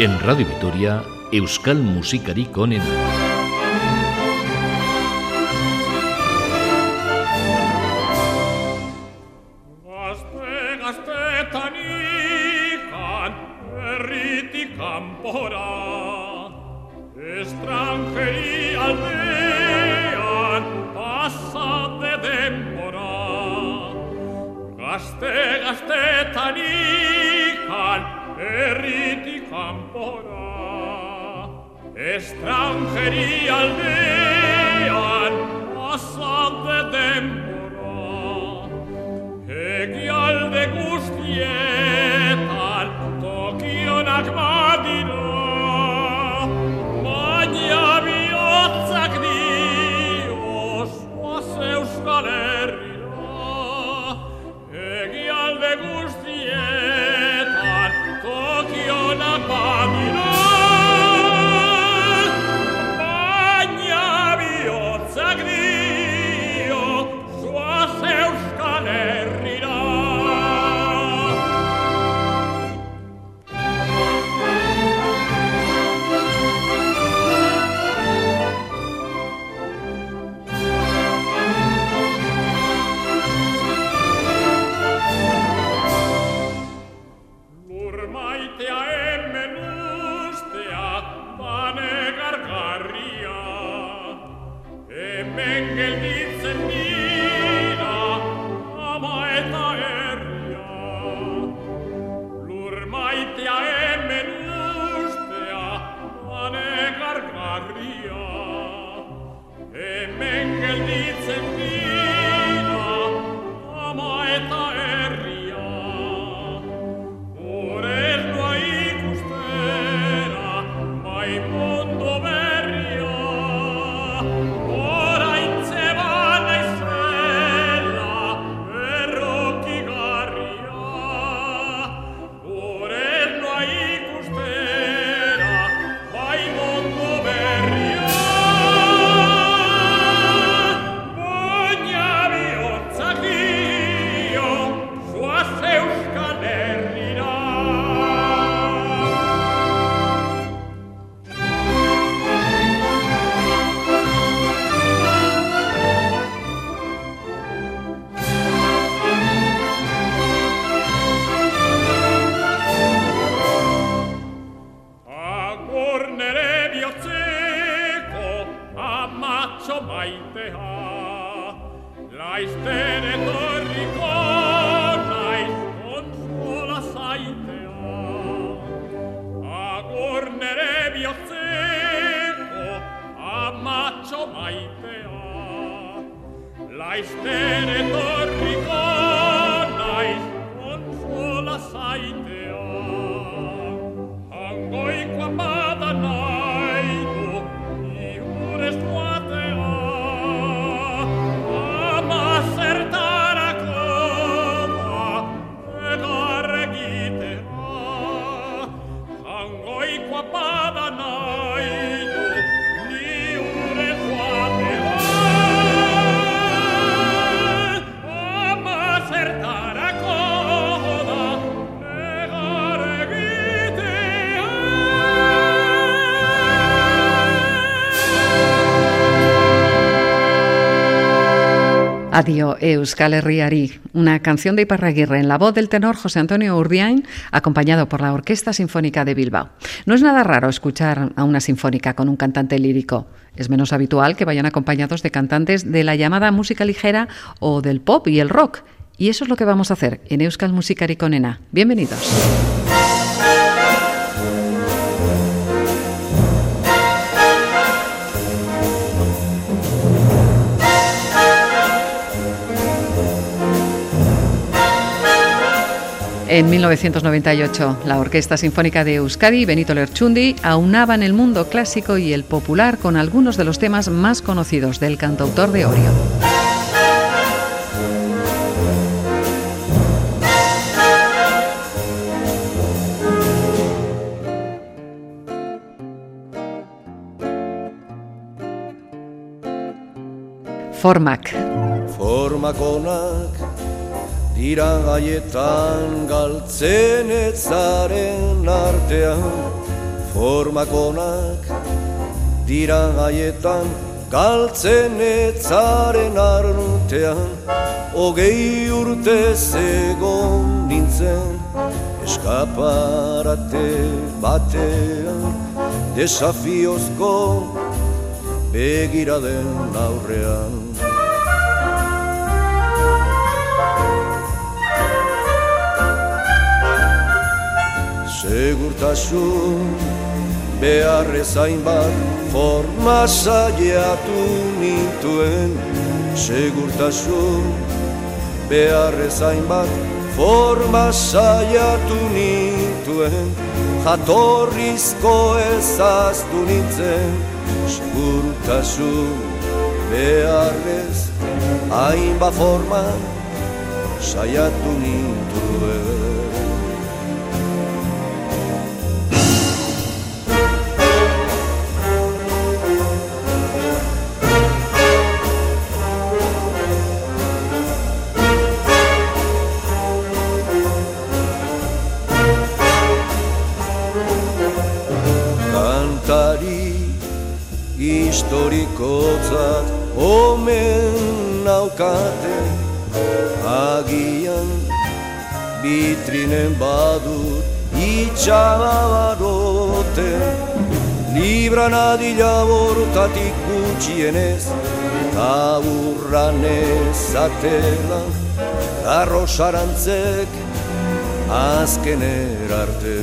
En Radio Vitoria, Euskal Maria e Mengel Adio Euskal Herriari, una canción de Iparraguirre en la voz del tenor José Antonio Urdiain, acompañado por la Orquesta Sinfónica de Bilbao. No es nada raro escuchar a una sinfónica con un cantante lírico. Es menos habitual que vayan acompañados de cantantes de la llamada música ligera o del pop y el rock. Y eso es lo que vamos a hacer en Euskal Musikari Conena. Bienvenidos. En 1998, la Orquesta Sinfónica de Euskadi y Benito Lerchundi aunaban el mundo clásico y el popular con algunos de los temas más conocidos del cantautor de Orio. Formac. Dira gaietan galtzen etzaren artean formakonak dira haietan galtzen etzaren artean. Hogei urte zegon nintzen eskaparate batean desafiozko begira den aurrean Segurtasun beharrezain bat forma saiatu nintuen Segurtasun beharrezain bat forma saiatu nintuen Jatorrizko ezaztu nintzen Segurtasun beharrez hainbat forma saiatu nintuen historikotzat omen naukate agian bitrinen badut itxabarote libran adila bortatik gutxienez eta urranez atela. Arrosarantzek azken erarte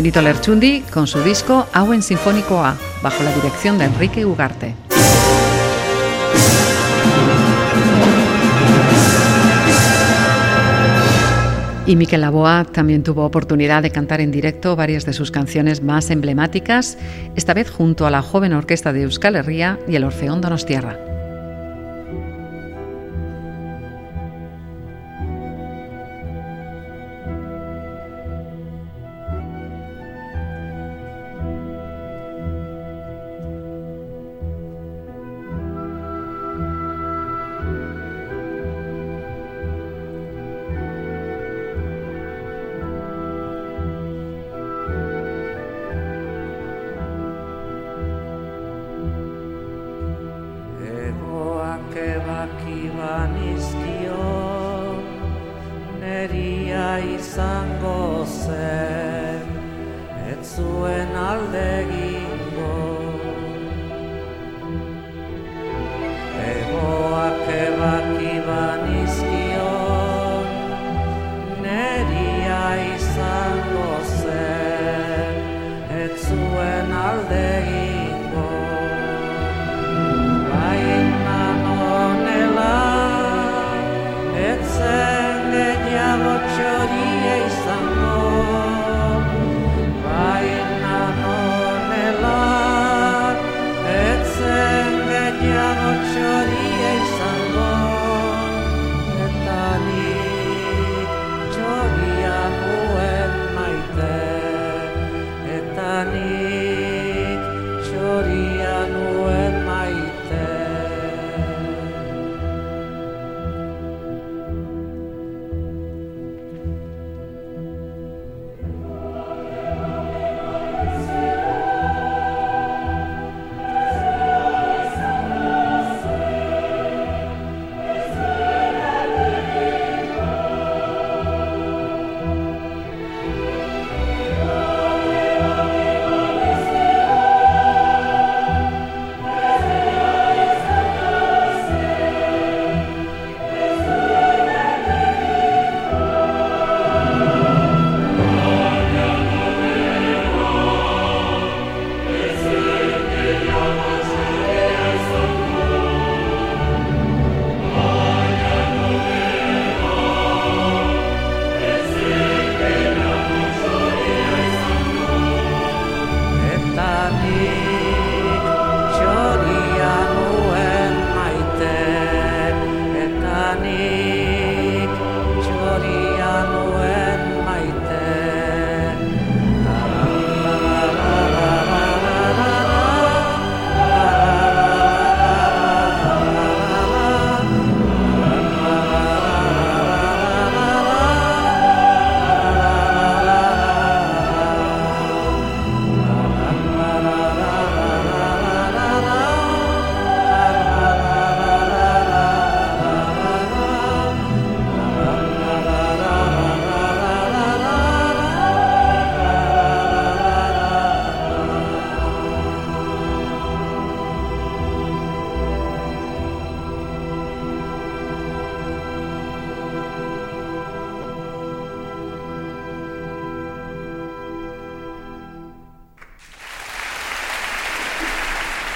Benito Lerchundi con su disco Auen Sinfónico A, bajo la dirección de Enrique Ugarte. Y Miquel Laboa también tuvo oportunidad de cantar en directo varias de sus canciones más emblemáticas, esta vez junto a la joven orquesta de Euskal Herria y el Orfeón Donostierra.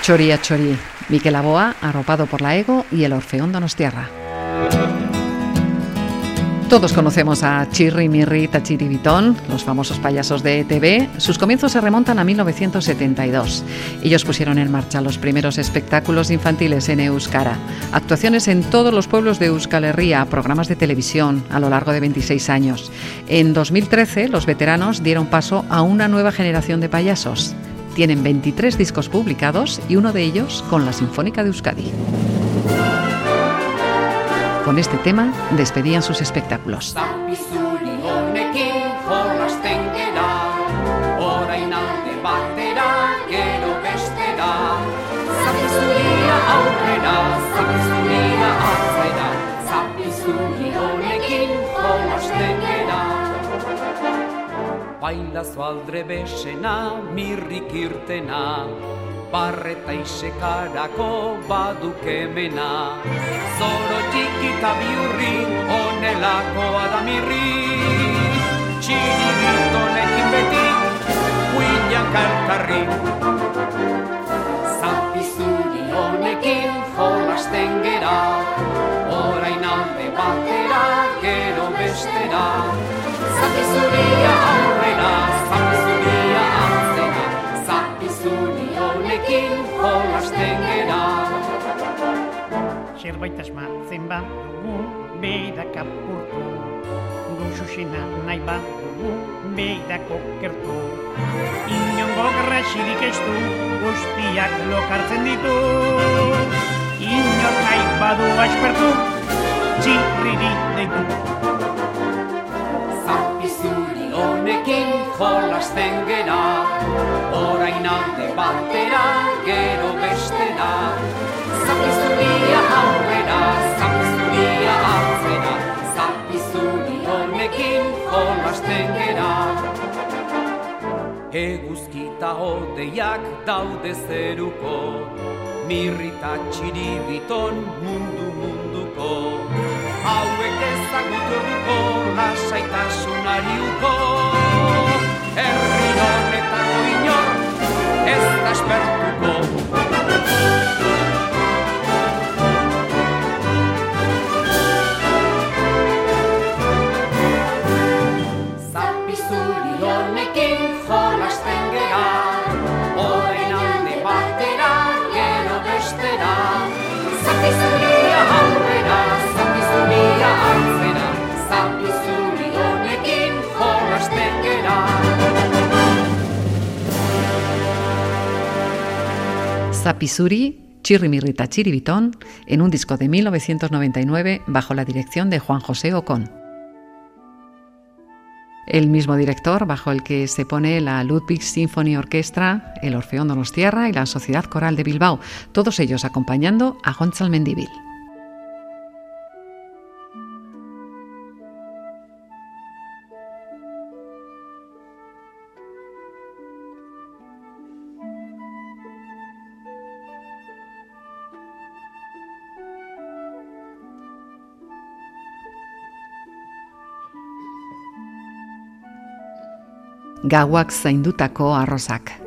Chori a Chori, Miquel Aboa, arropado por la Ego y el Orfeón Donostiarra. Todos conocemos a Chirri, Mirri, Tachiri Vitón, los famosos payasos de ETV. Sus comienzos se remontan a 1972. Ellos pusieron en marcha los primeros espectáculos infantiles en Euskara, actuaciones en todos los pueblos de Euskal Herria, programas de televisión a lo largo de 26 años. En 2013, los veteranos dieron paso a una nueva generación de payasos. Tienen 23 discos publicados y uno de ellos con la Sinfónica de Euskadi. Con este tema despedían sus espectáculos. Bailazo aldre besena, mirrik irtena, barreta isekarako badukemena. Zoro txikita biurri, onelakoa da mirri. Txiritonekin beti, huilan karkarri. Zapizuri honekin jolasten gera, orain alde batera, gero bestera. Zapizuria Zerbait asmatzen bat dugu, beidak apurtu. Guxuxena nahi bat dugu, beidak okertu. Inongo grasirik ez du, guztiak lokartzen ditu. Inor nahi badu aspertu, txirriri deitu. Zapizuri honekin jolasten gera, orain alde batera, gero bestera. Zapizuria honekin jolasten gera. Eguzkita hodeiak daude zeruko, mirrita txiribiton mundu munduko. Hauek ezagutuko lasaitasunari uko, herri honetako inor ez da espertuko. Zapizuri, Chirrimirrita Chiribitón, en un disco de 1999 bajo la dirección de Juan José Ocón. El mismo director bajo el que se pone la Ludwig Symphony Orchestra, el Orfeón Donostiarra y la Sociedad Coral de Bilbao, todos ellos acompañando a Gonzalo Mendívil. Gauak zaindutako arrozak.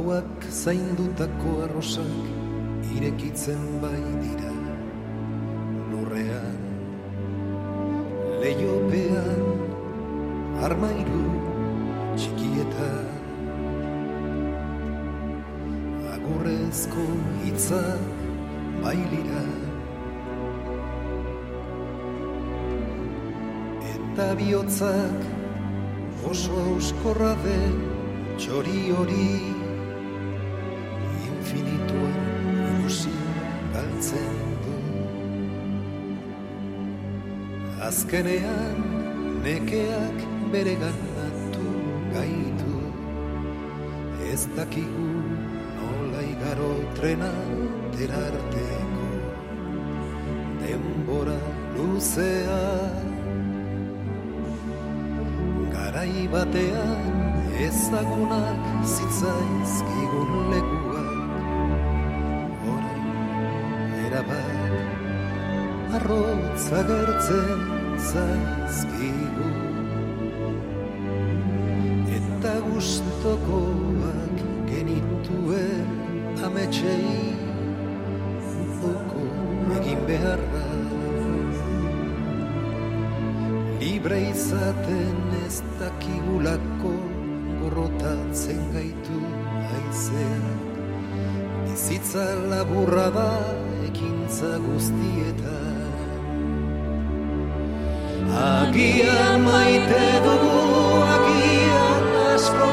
Gauak zaindutako arrosak irekitzen bai dira. Lurrean, leiopean, armairu txikietan. Agurrezko hitza bailira eta bihotzak oso euskorra den txori hori azkenean nekeak bere ganatu gaitu. Ez dakigu nola igaro trena terarteko. Denbora luzea. Garai batean ezagunak zitzaizkigun lekuak. Orain erabat arrotz agertzen zaizkigu eta gustokoak genituen ametsei uko egin beharra libre izaten ez dakigulako gorrotatzen gaitu haizeak bizitza laburra da ekintza guztietan agian maite dugu agian asko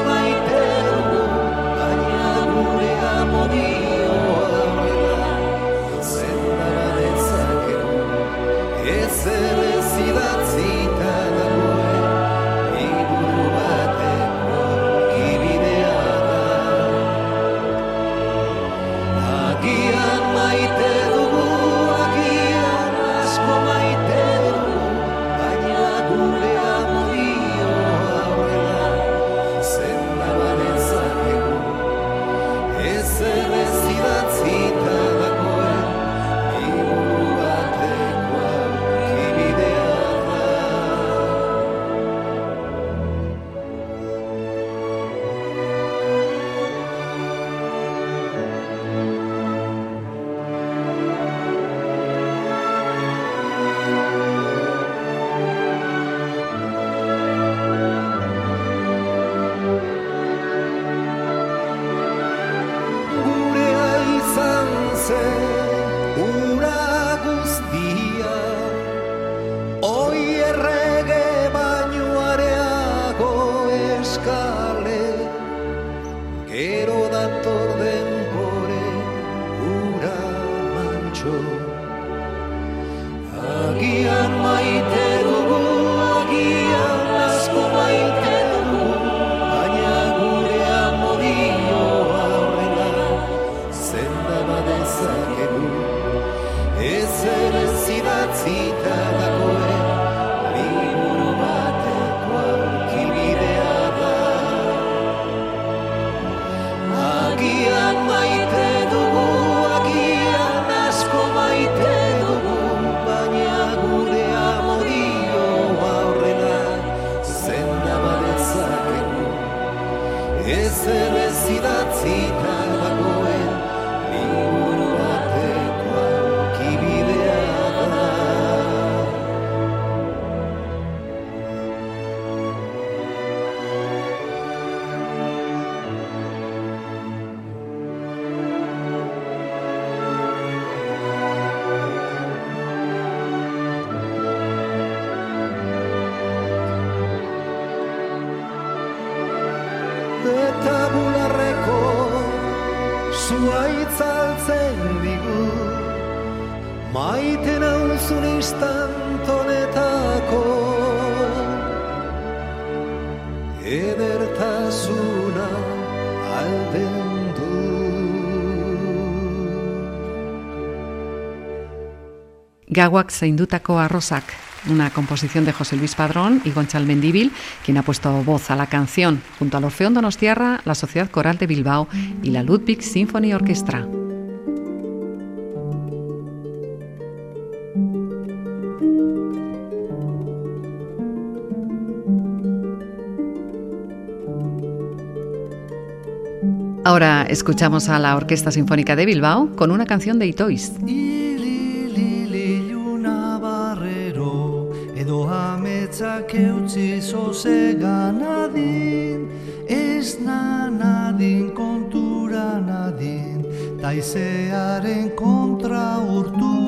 Gauak zaindutako arrosak, una composición de José Luis Padrón y Gonchal Mendíbil, quien ha puesto voz a la canción, junto al Orfeón Donostiarra, la Sociedad Coral de Bilbao y la Ludwig Symphony Orchestra. Ahora escuchamos a la Orquesta Sinfónica de Bilbao con una canción de Itois. Ametzak eutzi zozega nadin ez nadin kontura nadin taizearen kontra urtu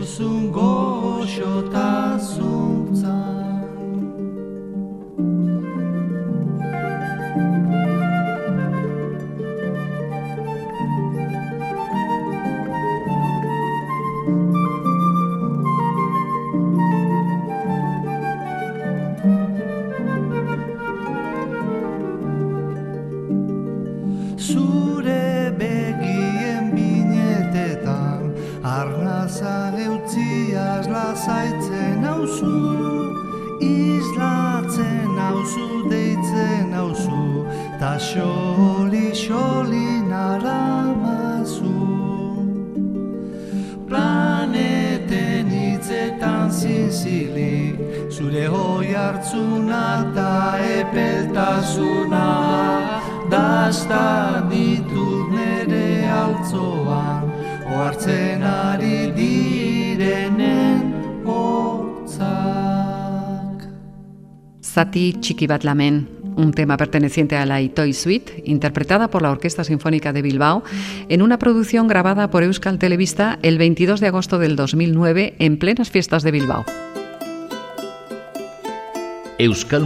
duzun goxotasun. Zati Chiqui bat lamen, un tema perteneciente a la Itoy Suite, interpretada por la Orquesta Sinfónica de Bilbao, en una producción grabada por Euskal Televista el 22 de agosto del 2009 en plenas fiestas de Bilbao. Euskal.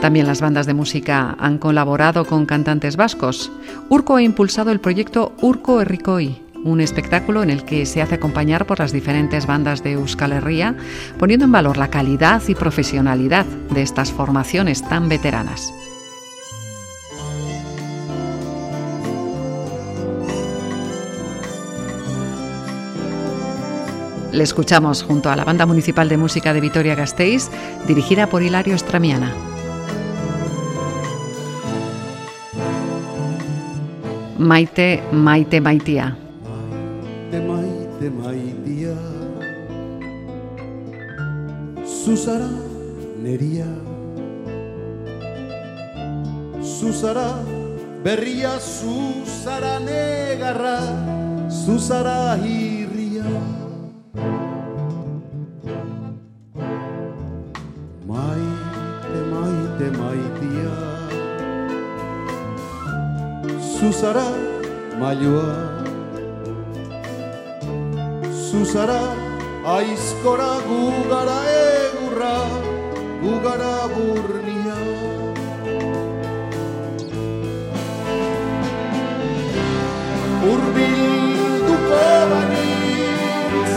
También las bandas de música han colaborado con cantantes vascos. Urco ha impulsado el proyecto Urco Herricoi, un espectáculo en el que se hace acompañar por las diferentes bandas de Euskal Herria, poniendo en valor la calidad y profesionalidad de estas formaciones tan veteranas. Le escuchamos junto a la Banda Municipal de Música de Vitoria-Gasteiz, dirigida por Hilario Estramiana. Maite, maite, maitia. Maite, maitia. Zuzara neria. Zuzara berria Zuzara negarra. Zuzara hirria Maite, maite, maitia. Zuzara mailua Zuzara aizkora gugara egurra Gugara burnia. Urbilduko banitz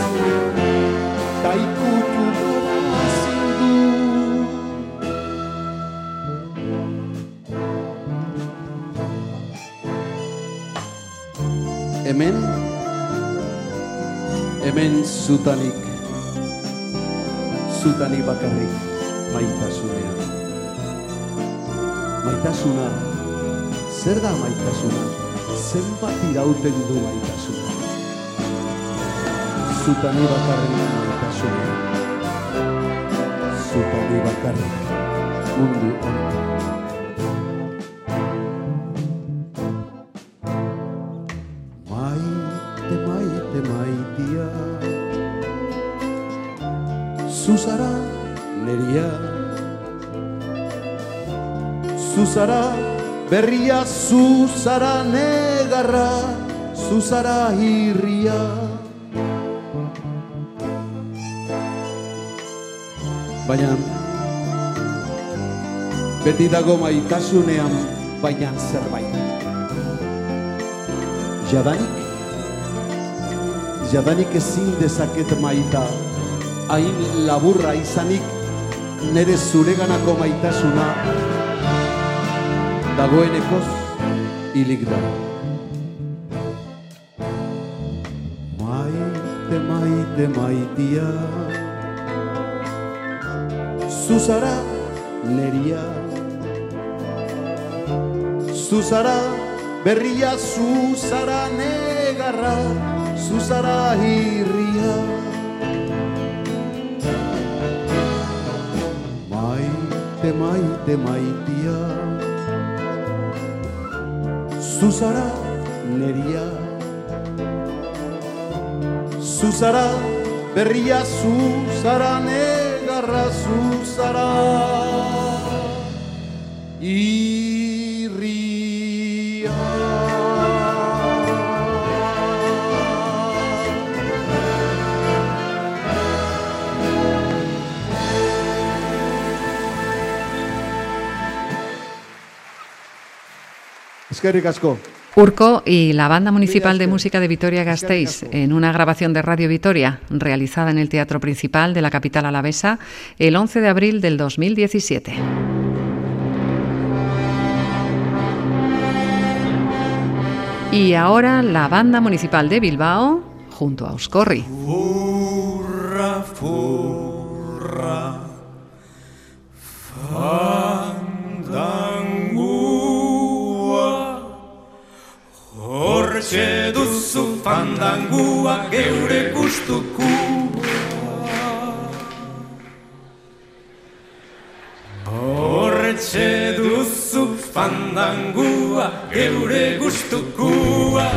Taikutuko zindu Hemen Hemen zutanik Zutanik bakarrik maitasunean Maitasuna Zer da maitasuna? Zenbat irauten du maitasuna? Zutani bakarrik maitasunean Zutani bakarrik mundu honetan Zuzara berria Zuzara negarra Zuzara hirria Baina Beti dago maitasunean Baina zerbait. Jadanik Jadanik ezin dezaket maita Hain laburra izanik Nere zureganako maitasuna Dagoenekoz hilik da Maite, maite, maitia Zuzara neria Zuzara berria Zuzara negarra Zuzara hirria Maite, maite, maitia Zuzara neria. Zuzara berria Zuzara negarra Zuzara Irria Eskerrik asko. Urco y la Banda Municipal de Música de Vitoria-Gasteiz en una grabación de Radio Vitoria realizada en el Teatro Principal de la capital alavesa el 11 de abril del 2017. Y ahora la Banda Municipal de Bilbao junto a Oscorri. Furra, furra, fandangua Hortxe duzu fandangua geure gustukua Hortxe duzu fandangua geure gustukua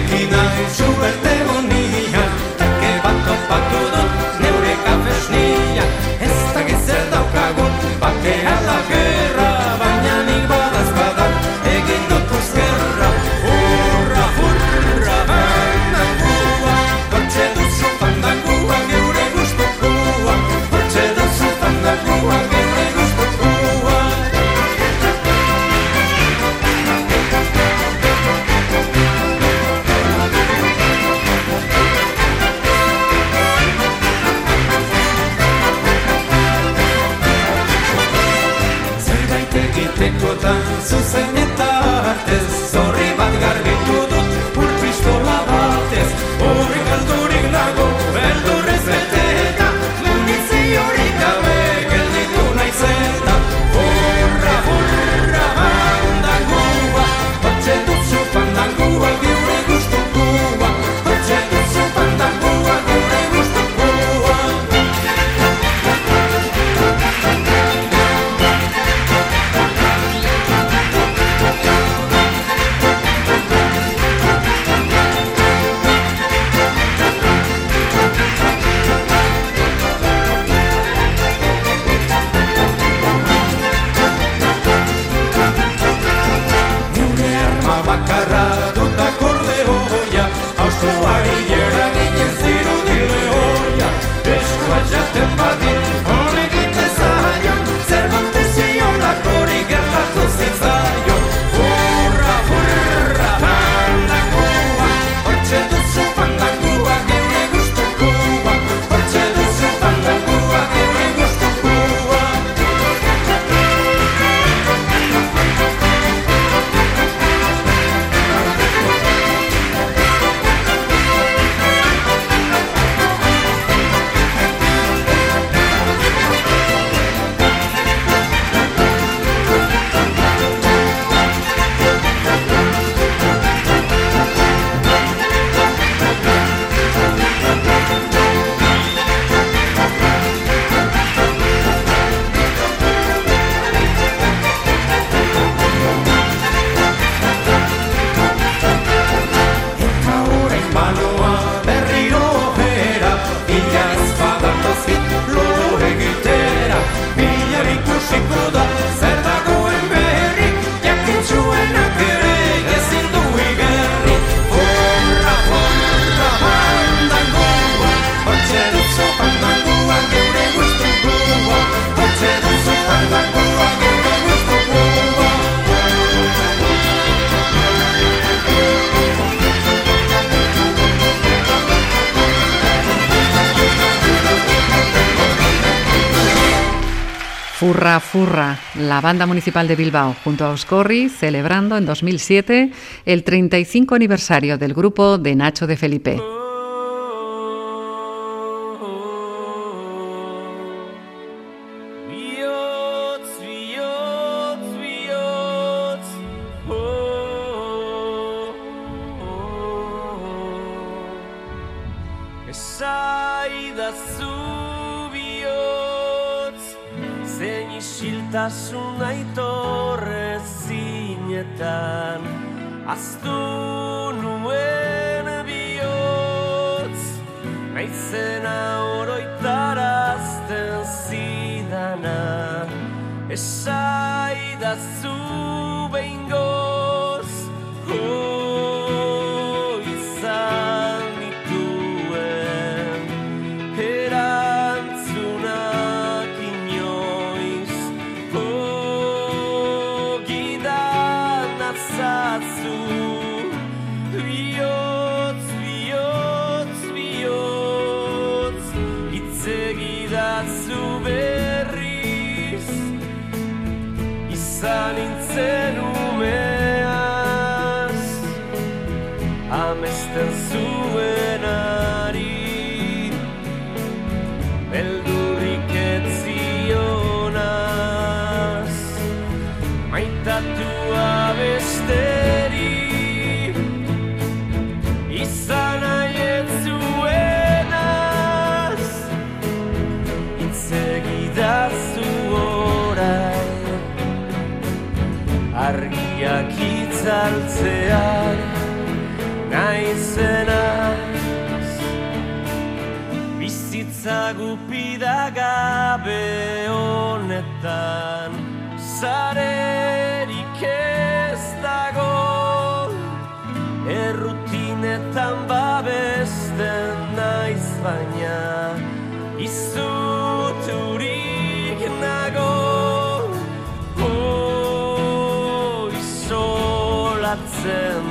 Arlequina en su verde Furra, la banda municipal de Bilbao, junto a Oscorri, celebrando en 2007 el 35 aniversario del grupo de Nacho de Felipe. Isiltasun aitorre zinetan, aztu nuen bihotz, naizena oroitarazten zidana, esaidazu itzaltzean naizenaz bizitza gupida gabe honetan zarerik and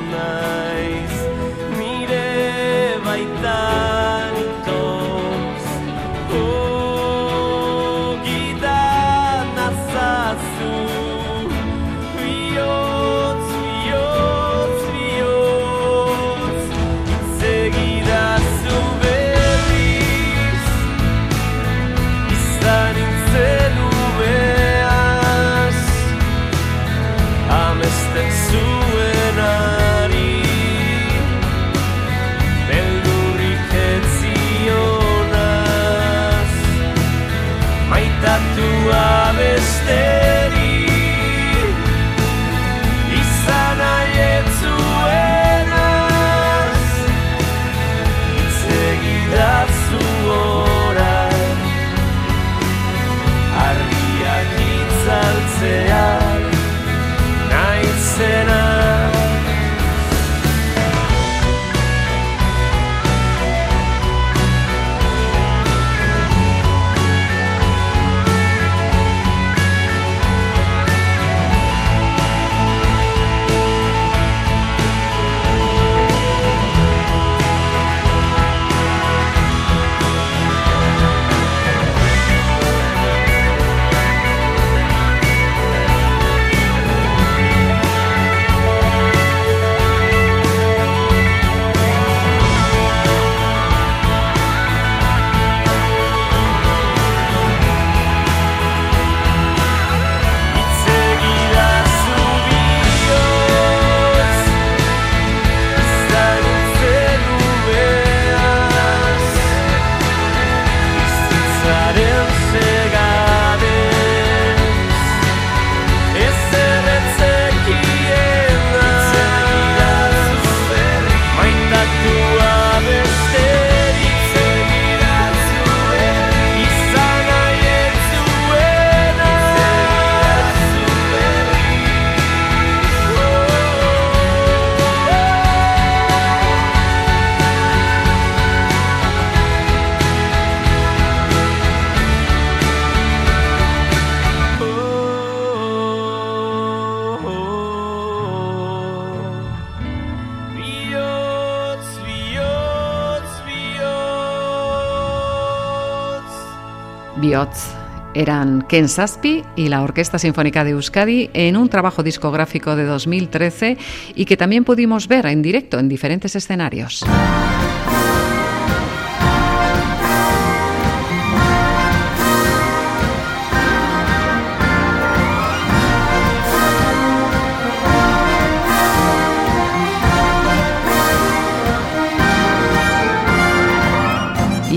Eran Ken Saspi y la Orquesta Sinfónica de Euskadi en un trabajo discográfico de 2013 y que también pudimos ver en directo en diferentes escenarios.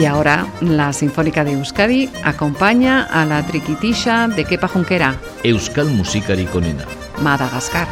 Y ahora la Sinfónica de Euskadi acompaña a la triquitisha de Kepa Junquera, Euskal musikarik onena. Madagascar.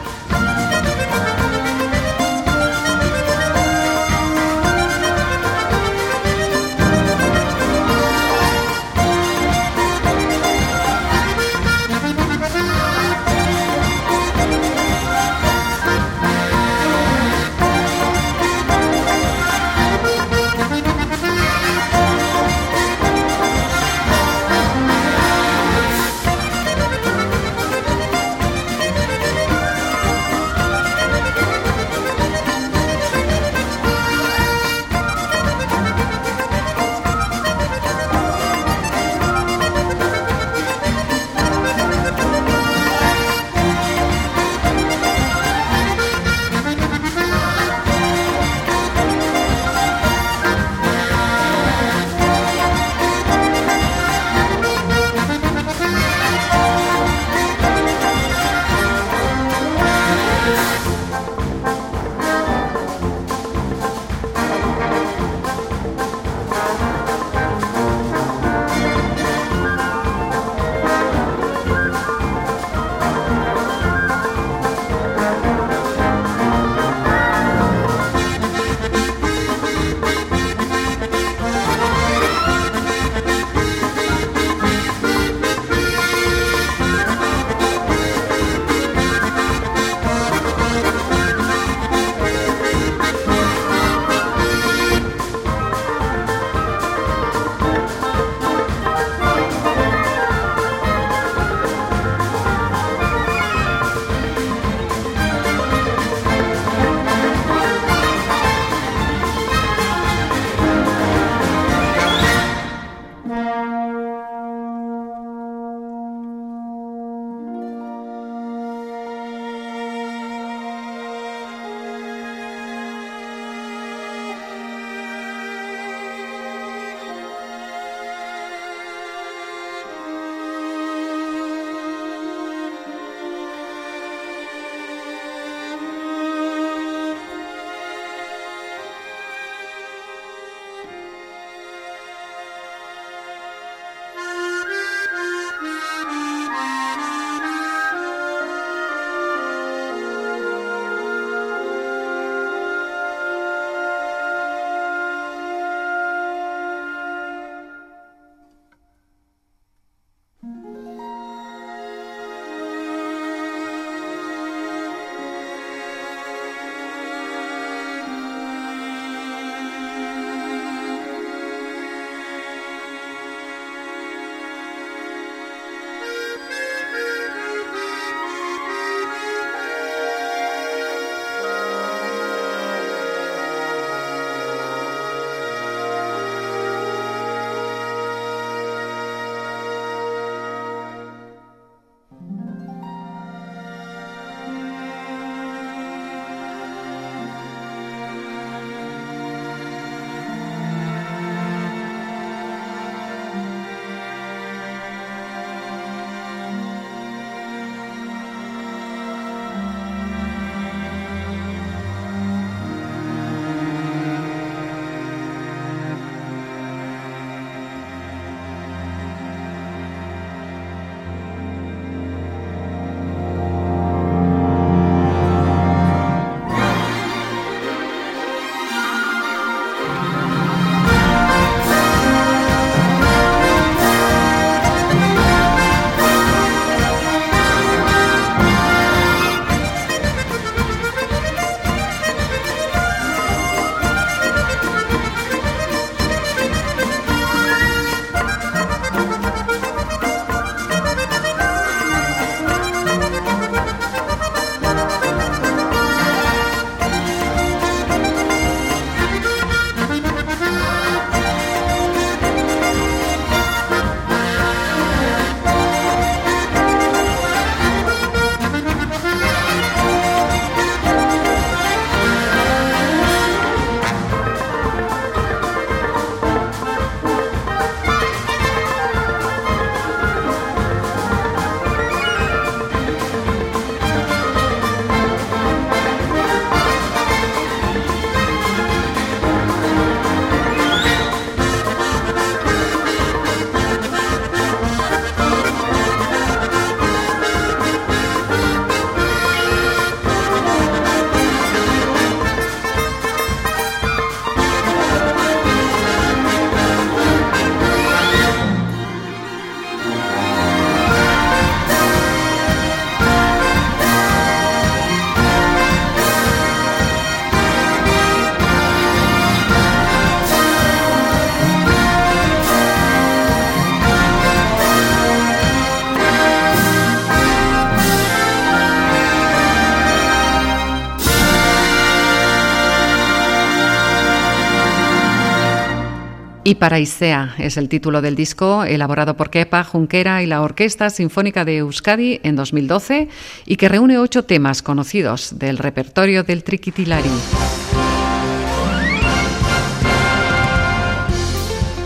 Paraisea es el título del disco elaborado por Kepa Junquera y la Orquesta Sinfónica de Euskadi en 2012 y que reúne ocho temas conocidos del repertorio del Triquitilari.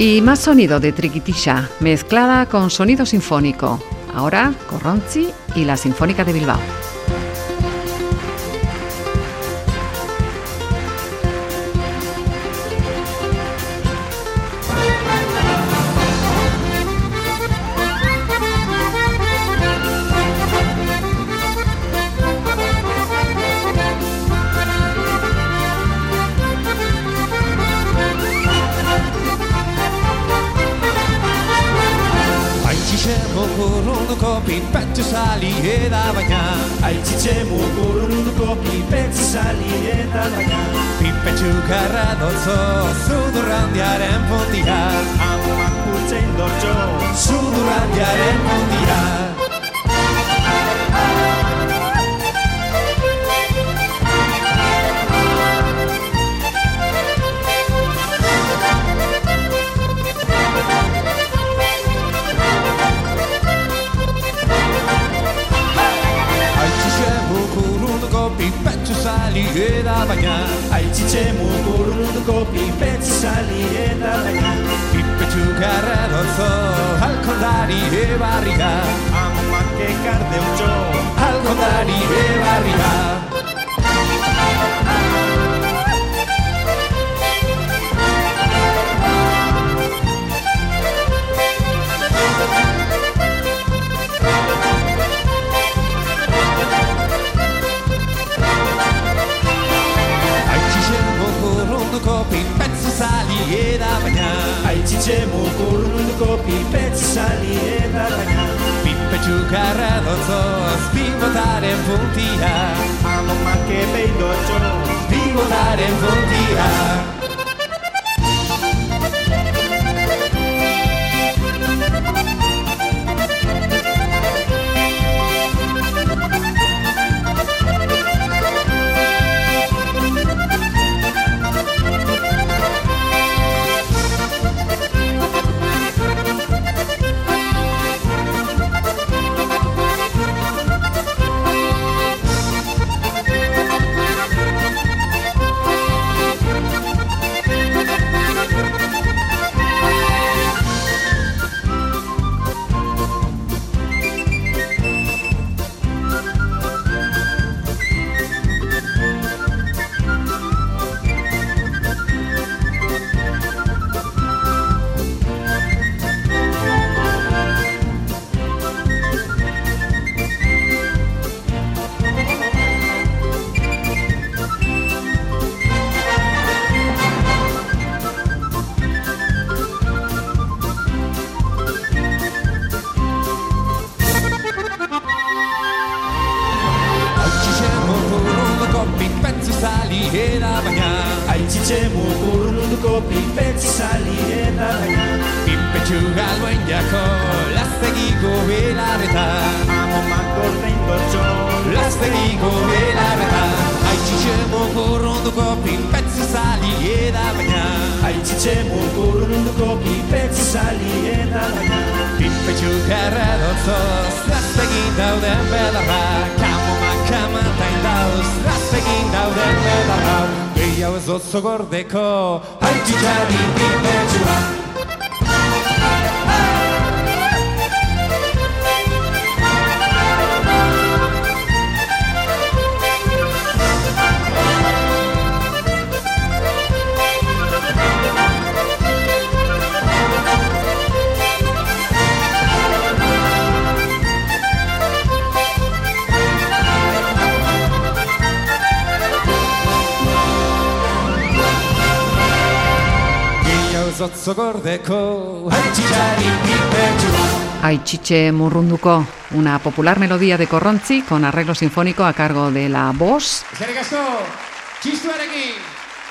Y más sonido de Triquitisha, mezclada con sonido sinfónico. Ahora Corronzi y la Sinfónica de Bilbao. Aitzitxe mukurrutuko pipetz sali eta baina Pipetxu garra dotzo Azpibotaren puntia Amak epeito utxo Azpibotaren puntia Laztegiko belarreta Aitzixen mokurrunduko pipetzu zali eda baina Aitzitxe mukurrutuko pipetz sali eta baina Pipetxu garra dotzoz Laztegin dauden belarra Kamoma kamatain dauz Laztegin dauden belarra Gehiago ez oso gordeko Aitzitxari pipetxua Aichiche Murrunduko, una popular melodía de Corronzi con arreglo sinfónico a cargo de la voz. Eskerrik asko, txistuarekin,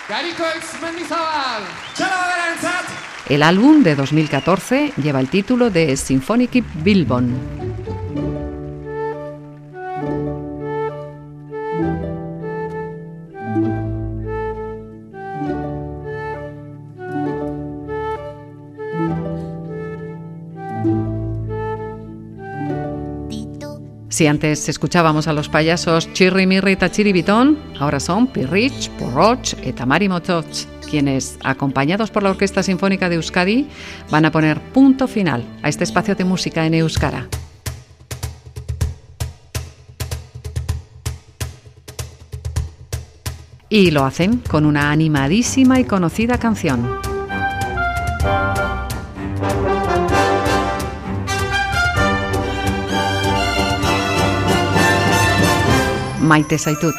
garikoitz mendizabal, txalo berentzat! El álbum de 2014 lleva el título de Symphonic Bilbon. Si antes escuchábamos a los payasos Chirri Mirri y Tachiri Bitón, ahora son Pirrich, Porroch y Tamari Motoch, quienes, acompañados por la Orquesta Sinfónica de Euskadi, van a poner punto final a este espacio de música en Euskara. Y lo hacen con una animadísima y conocida canción. Maite Zaitut.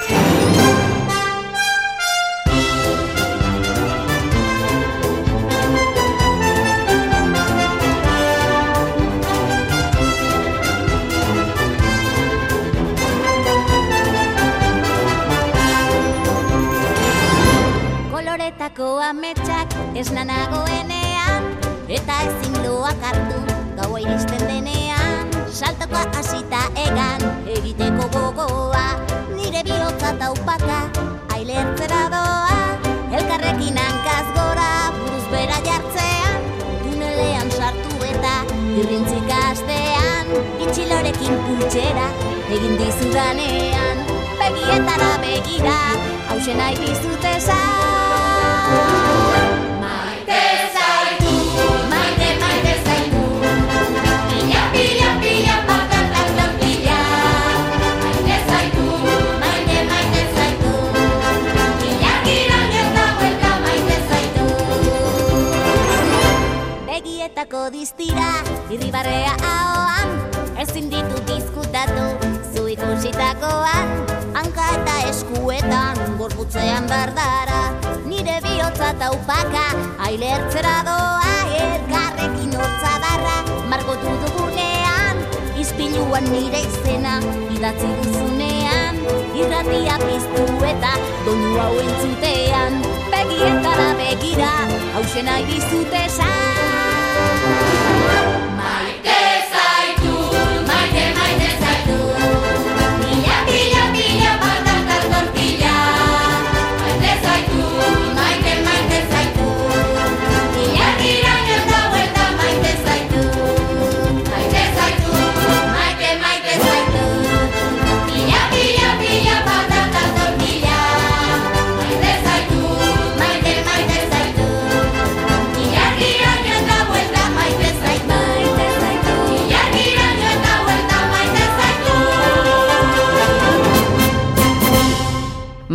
Ikusitakoan, hanka eta eskuetan, gorputzean bardara, nire bihotza taupaka, aile ertzera doa, elkarrekin hotza darra, margotu dugunean, izpiluan nire izena, idatzi duzunean, irratia piztu eta donu hau entzutean, begietara begira, hause nahi esan.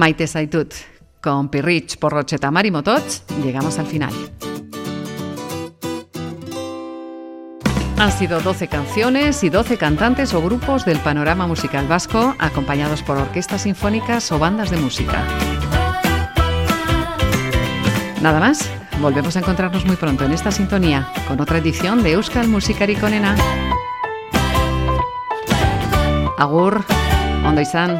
Maite Zaitut. Con Pirrich, Porroche eta Mari Motots, llegamos al final. Han sido 12 canciones y 12 cantantes o grupos del panorama musical vasco, acompañados por orquestas sinfónicas o bandas de música. Nada más, volvemos a encontrarnos muy pronto en esta sintonía con otra edición de Euskal Musikari Konena. Agur, ondo izan.